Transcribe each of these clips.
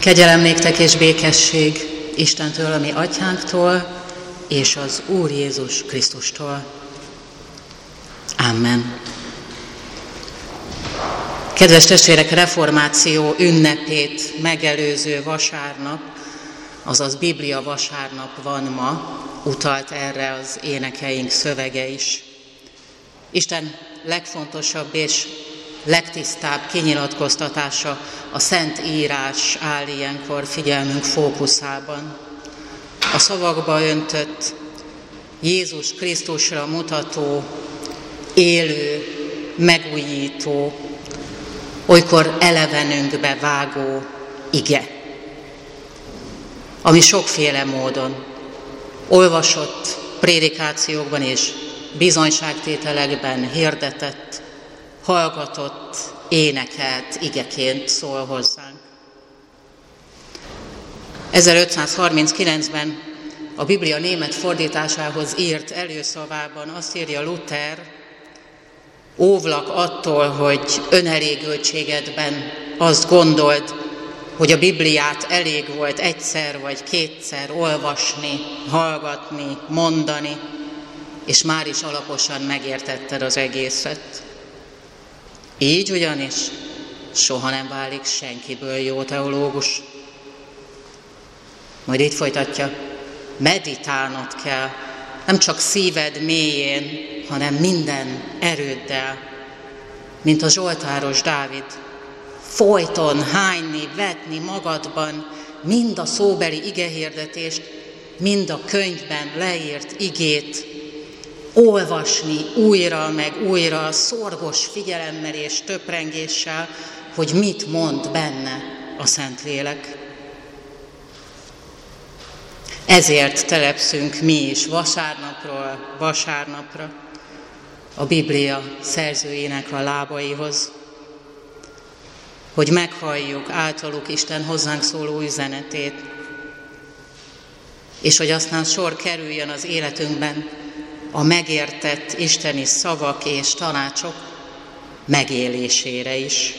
Kegyelem néktek és békesség Istentől, ami atyánktól, és az Úr Jézus Krisztustól. Amen. Kedves testvérek, reformáció ünnepét megelőző vasárnap, azaz Biblia vasárnap van ma, utalt erre az énekeink szövege is. Isten legfontosabb és legtisztább kinyilatkoztatása a Szent Írás áll ilyenkor figyelmünk fókuszában. A szavakba öntött, Jézus Krisztusra mutató, élő, megújító, olykor elevenünkbe vágó ige, ami sokféle módon olvasott prédikációkban és bizonyságtételekben hirdetett, hallgatott, énekelt igeként szól hozzánk. 1539-ben a Biblia német fordításához írt előszavában azt írja Luther, óvlak attól, hogy önelégültségedben azt gondold, hogy a Bibliát elég volt egyszer vagy kétszer olvasni, hallgatni, mondani, és már is alaposan megértetted az egészet. Így ugyanis soha nem válik senkiből jó teológus. Majd itt folytatja, meditálnod kell, nem csak szíved mélyén, hanem minden erőddel, mint a Zsoltáros Dávid. Folyton hányni, vetni magadban mind a szóbeli igehirdetést, mind a könyvben leírt igét, olvasni újra meg újra, szorgos figyelemmel és töprengéssel, hogy mit mond benne a Szentlélek. Ezért telepszünk mi is vasárnapról vasárnapra a Biblia szerzőjének a lábaihoz, hogy meghalljuk általuk Isten hozzánk szóló üzenetét, és hogy aztán sor kerüljön az életünkben a megértett isteni szavak és tanácsok megélésére is.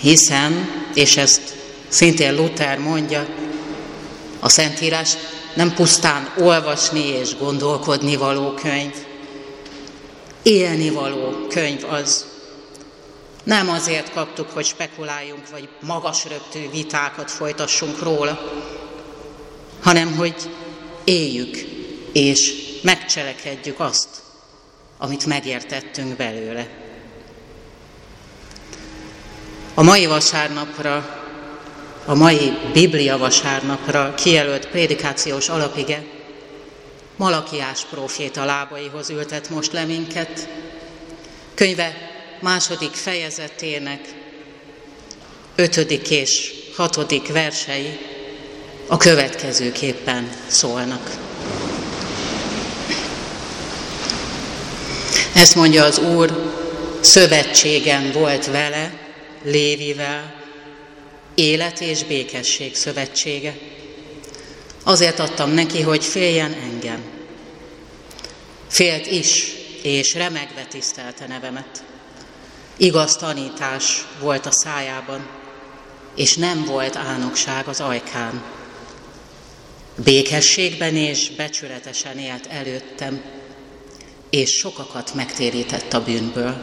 Hiszem, és ezt szintén Luther mondja, a Szentírás nem pusztán olvasni és gondolkodni való könyv, élni való könyv az. Nem azért kaptuk, hogy spekuláljunk, vagy magas röptű vitákat folytassunk róla, hanem hogy éljük és megcselekedjük azt, amit megértettünk belőle. A mai vasárnapra, a mai Biblia vasárnapra kijelölt prédikációs alapige Malakiás próféta lábaihoz ültet most le minket. Könyve második fejezetének ötödik és hatodik versei a következőképpen szólnak. Ezt mondja az Úr, szövetségem volt vele, Lévivel, élet és békesség szövetsége. Azért adtam neki, hogy féljen engem. Félt is, és remegve tisztelte nevemet. Igaz tanítás volt a szájában, és nem volt álnokság az ajkán. Békességben és becsületesen élt előttem, és sokakat megtérített a bűnből.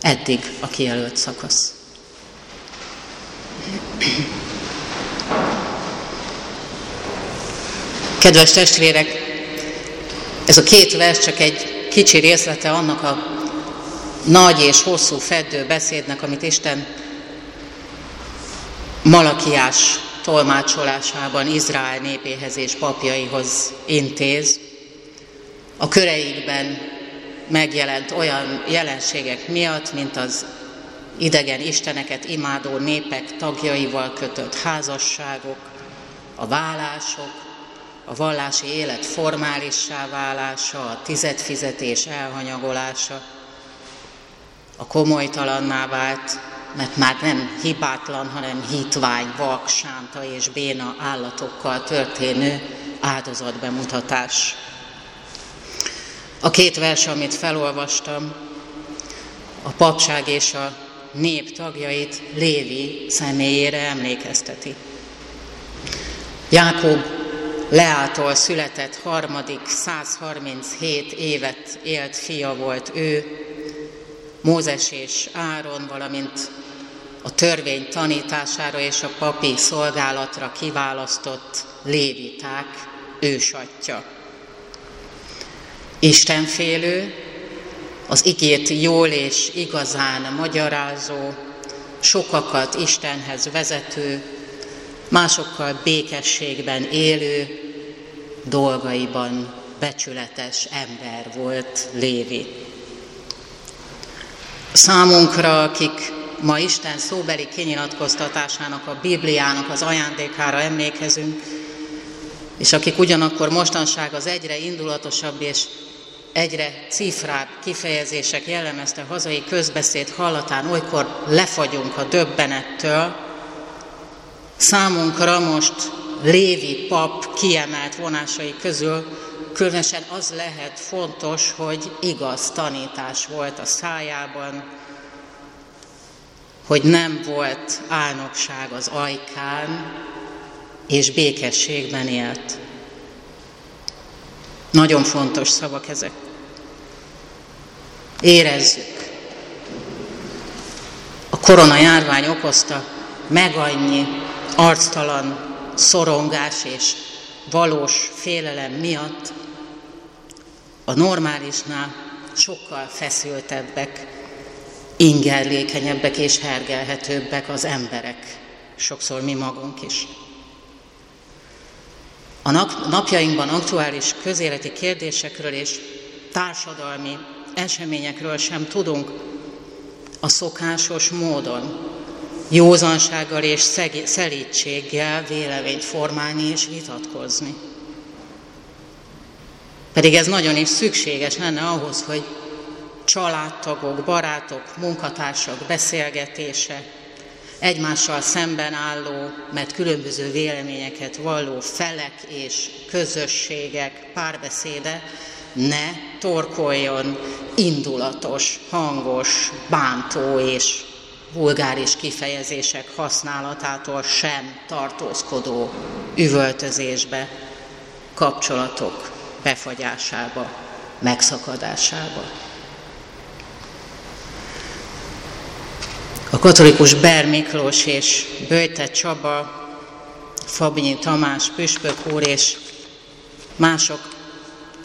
Eddig a kijelölt szakasz. Kedves testvérek, ez a két vers csak egy kicsi részlete annak a nagy és hosszú feddő beszédnek, amit Isten Malakiás tolmácsolásában Izrael népéhez és papjaihoz intéz a köreikben megjelent olyan jelenségek miatt, mint az idegen isteneket imádó népek tagjaival kötött házasságok, a vállások, a vallási élet formálissá válása, a tizedfizetés elhanyagolása, a komolytalanná vált, mert már nem hibátlan, hanem hitvány, vak, sánta és béna állatokkal történő áldozatbemutatás. A két vers, amit felolvastam, a papság és a nép tagjait Lévi személyére emlékezteti. Jákob Leától született harmadik, 137 évet élt fia volt ő, Mózes és Áron, valamint a törvény tanítására és a papi szolgálatra kiválasztott léviták ősatja. Istenfélő, az igét jól és igazán magyarázó, sokakat Istenhez vezető, másokkal békességben élő, dolgaiban becsületes ember volt Lévi. Számunkra, akik ma Isten szóbeli kinyilatkoztatásának, a Bibliának az ajándékára emlékezünk, és akik ugyanakkor mostanság az egyre indulatosabb és egyre cifrább kifejezések jellemezte hazai közbeszéd hallatán, olykor lefagyunk a döbbenettől, Számunkra most Lévi pap kiemelt vonásai közül különösen az lehet fontos, hogy igaz tanítás volt a szájában, hogy nem volt álnokság az ajkán, és békességben élt. Nagyon fontos szavak ezek. Érezzük. A korona járvány okozta meg annyi arctalan szorongás és valós félelem miatt a normálisnál sokkal feszültebbek, ingerlékenyebbek és hergelhetőbbek az emberek, sokszor mi magunk is. A nap, napjainkban aktuális közéleti kérdésekről és társadalmi eseményekről sem tudunk a szokásos módon, józansággal és szelítséggel véleményt formálni és vitatkozni. Pedig ez nagyon is szükséges lenne ahhoz, hogy családtagok, barátok, munkatársak beszélgetése, egymással szemben álló, mert különböző véleményeket valló felek és közösségek párbeszéde ne torkoljon indulatos, hangos, bántó és vulgáris kifejezések használatától sem tartózkodó üvöltözésbe, kapcsolatok befagyásába, megszakadásába. A katolikus Ber Miklós és Böjte Csaba, Fabinyi Tamás, Püspök úr és mások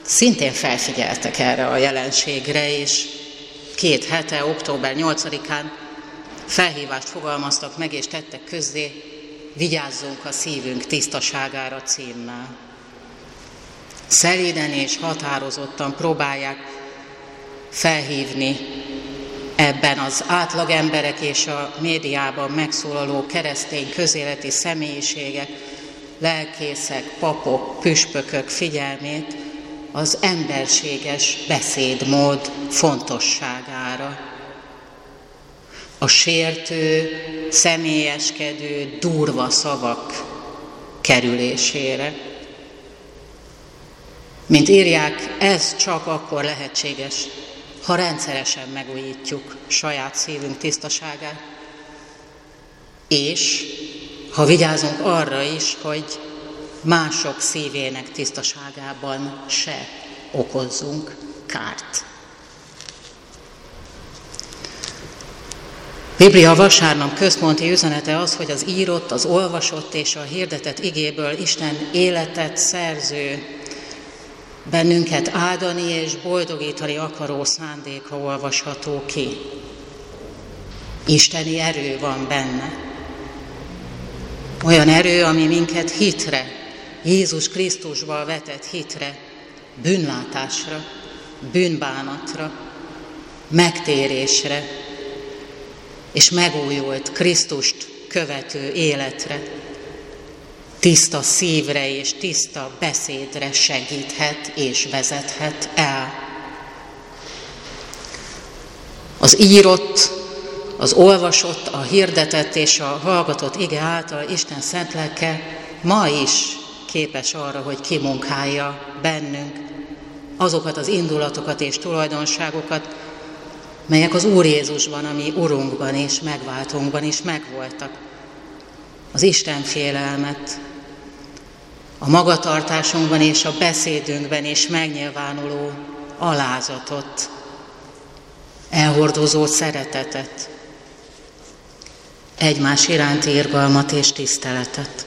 szintén felfigyeltek erre a jelenségre, és két hete, október 8-án felhívást fogalmaztak meg és tettek közzé, vigyázzunk a szívünk tisztaságára címmel. Szelíden és határozottan próbálják felhívni ebben az átlag emberek és a médiában megszólaló keresztény közéleti személyiségek, lelkészek, papok, püspökök figyelmét az emberséges beszédmód fontosságára a sértő, személyeskedő, durva szavak kerülésére. Mint írják, ez csak akkor lehetséges, ha rendszeresen megújítjuk saját szívünk tisztaságát, és ha vigyázunk arra is, hogy mások szívének tisztaságában se okozzunk kárt. Biblia vasárnap központi üzenete az, hogy az írott, az olvasott és a hirdetett igéből Isten életet szerző, bennünket áldani és boldogítani akaró szándéka olvasható ki. Isteni erő van benne. Olyan erő, ami minket hitre, Jézus Krisztusba vetett hitre, bűnlátásra, bűnbánatra, megtérésre, és megújult Krisztust követő életre, tiszta szívre és tiszta beszédre segíthet és vezethet el. Az írott, az olvasott, a hirdetett és a hallgatott ige által Isten szent lelke ma is képes arra, hogy kimunkálja bennünk azokat az indulatokat és tulajdonságokat, melyek az Úr Jézusban, ami Urunkban és megváltunkban is megvoltak. Az Isten félelmet, a magatartásunkban és a beszédünkben is megnyilvánuló alázatot, elhordozó szeretetet, egymás iránti irgalmat és tiszteletet.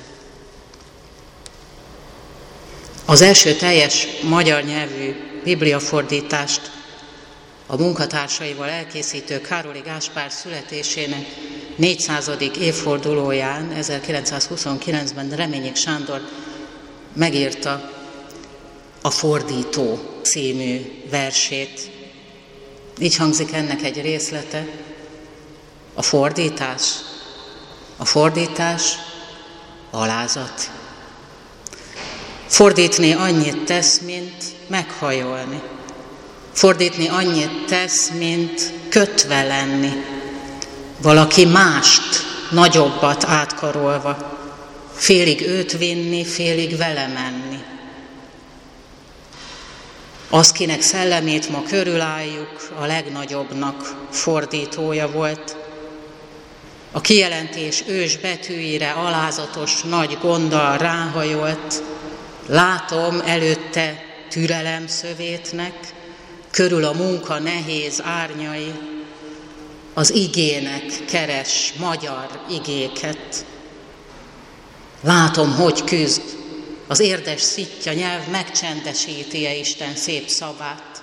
Az első teljes magyar nyelvű bibliafordítást a munkatársaival elkészítő Károli Gáspár születésének 400. évfordulóján 1929-ben Reményik Sándor megírta a Fordító című versét. Így hangzik ennek egy részlete, a fordítás. A fordítás alázat. Fordítni annyit tesz, mint meghajolni. Fordítni annyit tesz, mint kötve lenni. Valaki mást, nagyobbat átkarolva. Félig őt vinni, félig vele menni. Az, kinek szellemét ma körülálljuk, a legnagyobbnak fordítója volt. A kijelentés ős betűire alázatos nagy gonddal ráhajolt, látom előtte türelem szövétnek, körül a munka nehéz árnyai, az igének keres magyar igéket. Látom, hogy küzd, az érdes szitja nyelv megcsendesíti -e Isten szép szavát.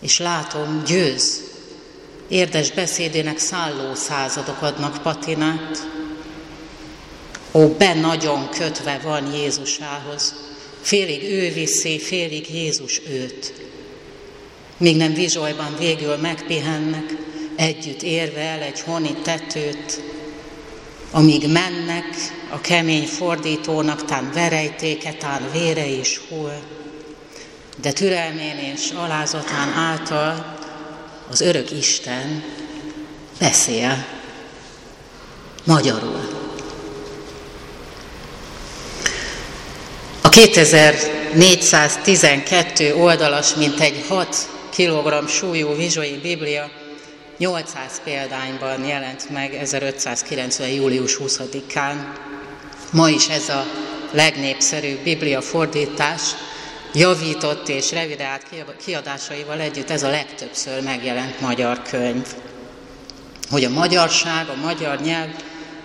És látom, győz, érdes beszédének szálló századok adnak patinát. Ó, be nagyon kötve van Jézusához, félig ő viszi, félig Jézus őt. Míg nem vizsolyban végül megpihennek, együtt érve el egy honi tetőt, amíg mennek, a kemény fordítónak tán verejtéke, tán vére is hull, de türelmén és alázatán által az örök Isten beszél magyarul. A 2412 oldalas, mint egy 6 kg súlyú vizsói biblia 800 példányban jelent meg 1590. július 20-án. Ma is ez a legnépszerűbb biblia fordítás, javított és revideált kiadásaival együtt ez a legtöbbször megjelent magyar könyv. Hogy a magyarság, a magyar nyelv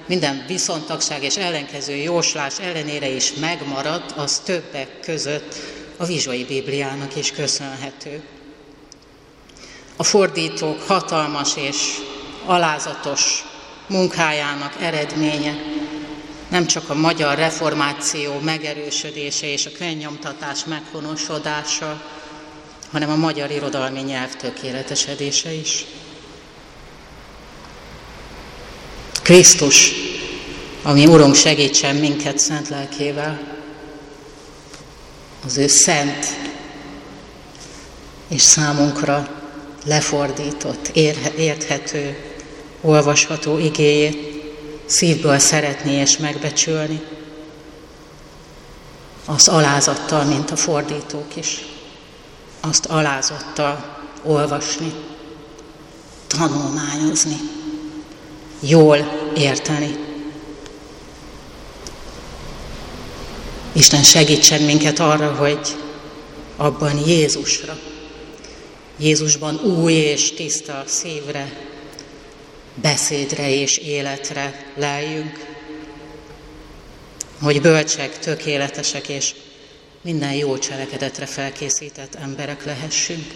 minden viszontagság és ellenkező jóslás ellenére is megmaradt, az többek között a Vizsai Bibliának is köszönhető. A fordítók hatalmas és alázatos munkájának eredménye nem csak a magyar reformáció megerősödése és a könyvnyomtatás meghonosodása, hanem a magyar irodalmi nyelv tökéletesedése is. Krisztus, ami Urunk segítsen minket szent lelkével, az ő szent és számunkra lefordított, érthető, olvasható igéjét szívből szeretni és megbecsülni, az alázattal, mint a fordítók is, azt alázattal olvasni, tanulmányozni, jól érteni. Isten segítsen minket arra, hogy abban Jézusra, Jézusban új és tiszta szívre, beszédre és életre leljünk, hogy bölcsek, tökéletesek és minden jó cselekedetre felkészített emberek lehessünk.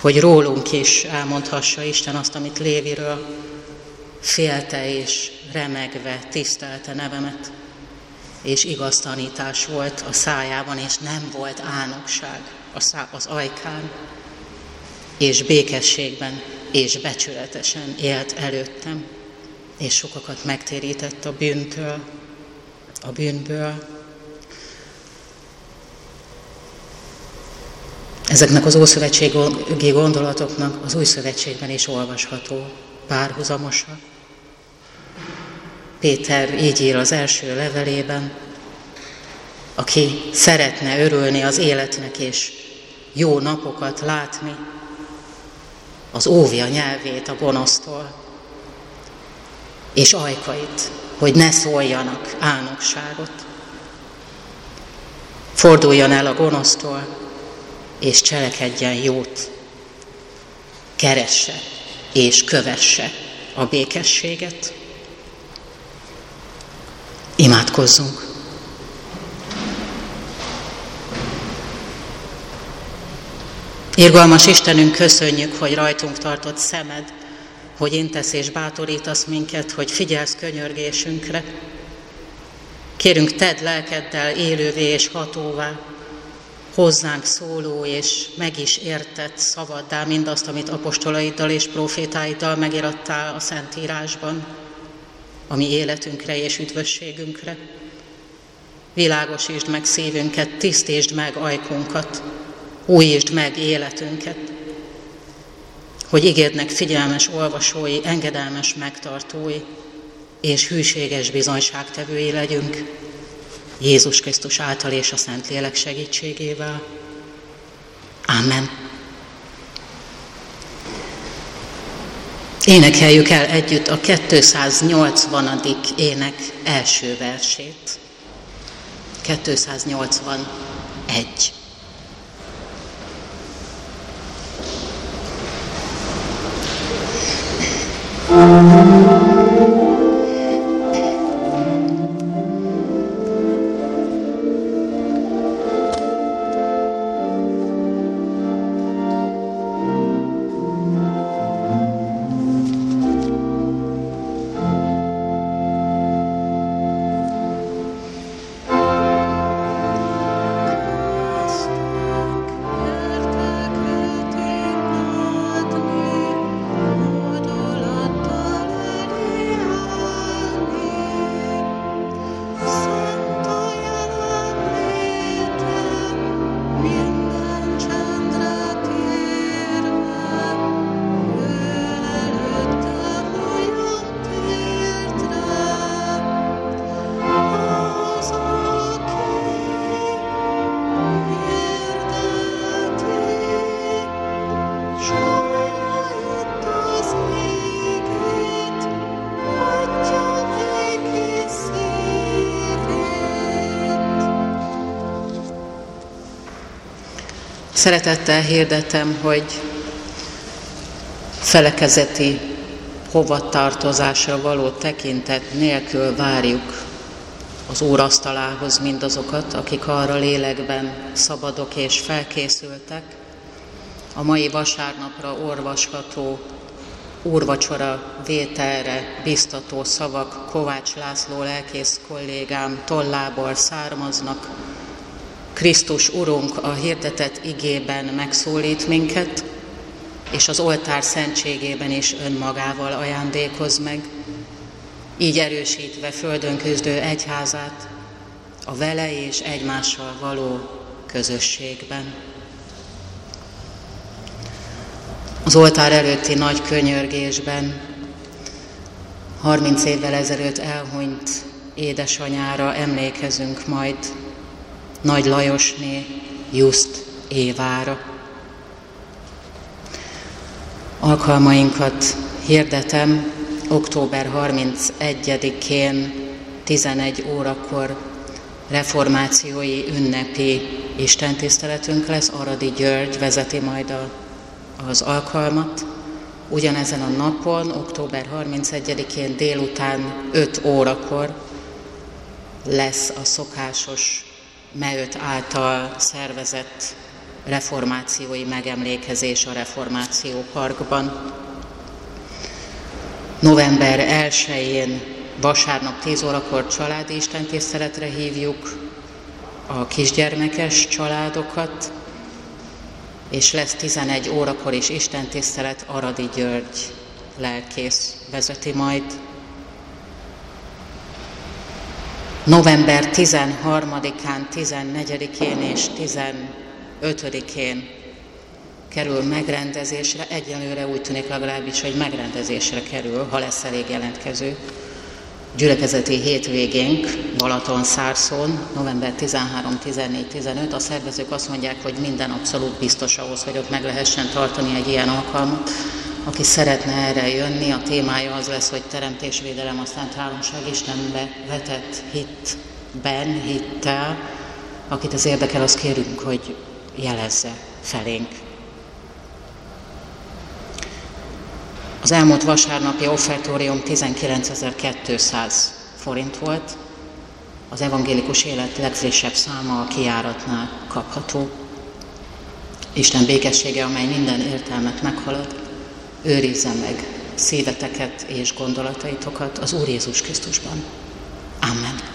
Hogy rólunk is elmondhassa Isten azt, amit Léviről félte és remegve tisztelte nevemet, és igaz tanítás volt a szájában, és nem volt álnokság az ajkán, és békességben és becsületesen élt előttem, és sokakat megtérített a bűntől, a bűnből. Ezeknek az ószövetségi gondolatoknak az új szövetségben is olvasható párhuzamosa. Péter így ír az első levelében, aki szeretne örülni az életnek és jó napokat látni, az óvja nyelvét a gonosztól, és ajkait, hogy ne szóljanak álnokságot. Forduljon el a gonosztól, és cselekedjen jót. Keresse és kövesse a békességet. Imádkozzunk! Irgalmas Istenünk, köszönjük, hogy rajtunk tartott szemed, hogy intesz és bátorítasz minket, hogy figyelsz könyörgésünkre. Kérünk, tedd lelkeddel élővé és hatóvá, hozzánk szóló és meg is értett szavaddá mindazt, amit apostolaiddal és profétáiddal megirattál a Szentírásban, ami életünkre és üdvösségünkre. Világosítsd meg szívünket, tisztítsd meg ajkunkat, újítsd meg életünket, hogy igédnek figyelmes olvasói, engedelmes megtartói és hűséges bizonyságtevői legyünk, Jézus Krisztus által és a Szentlélek segítségével. Amen. Énekeljük el együtt a 280. ének első versét. 281. Mm-hmm. Szeretettel hirdetem, hogy felekezeti hovatartozásra való tekintet nélkül várjuk az Úr asztalához mindazokat, akik arra lélekben szabadok és felkészültek. A mai vasárnapra orvasható úrvacsora vételre biztató szavak Kovács László lelkész kollégám tollából származnak, Krisztus Urunk a hirdetett igében megszólít minket, és az oltár szentségében is önmagával ajándékoz meg, így erősítve földön küzdő egyházát a vele és egymással való közösségben. Az oltár előtti nagy könyörgésben 30 évvel ezelőtt elhunyt édesanyára emlékezünk majd, nagy Lajosné, Just Évára. Alkalmainkat hirdetem, október 31-én 11 órakor reformációi ünnepi istentiszteletünk lesz, Aradi György vezeti majd a, az alkalmat. Ugyanezen a napon, október 31-én délután 5 órakor lesz a szokásos Meöt által szervezett reformációi megemlékezés a Reformáció Parkban. November 1-én vasárnap 10 órakor családi istentiszteletre hívjuk a kisgyermekes családokat, és lesz 11 órakor is istentisztelet, Aradi György lelkész vezeti majd november 13-án, 14-én és 15-én kerül megrendezésre, egyelőre úgy tűnik legalábbis, hogy megrendezésre kerül, ha lesz elég jelentkező. gyülekezeti hétvégénk Balaton Szárszón, november 13, 14, 15. A szervezők azt mondják, hogy minden abszolút biztos ahhoz, hogy ott meg lehessen tartani egy ilyen alkalmat. Aki szeretne erre jönni, a témája az lesz, hogy teremtésvédelem, aztán hálomság Istenbe vetett hitben, hittel. Akit az érdekel, azt kérünk, hogy jelezze felénk. Az elmúlt vasárnapi offertórium 19.200 forint volt, az evangélikus élet legfrissebb száma a kiáratnál kapható. Isten békessége, amely minden értelmet meghalad, őrizze meg szíveteket és gondolataitokat az Úr Jézus Krisztusban. Amen.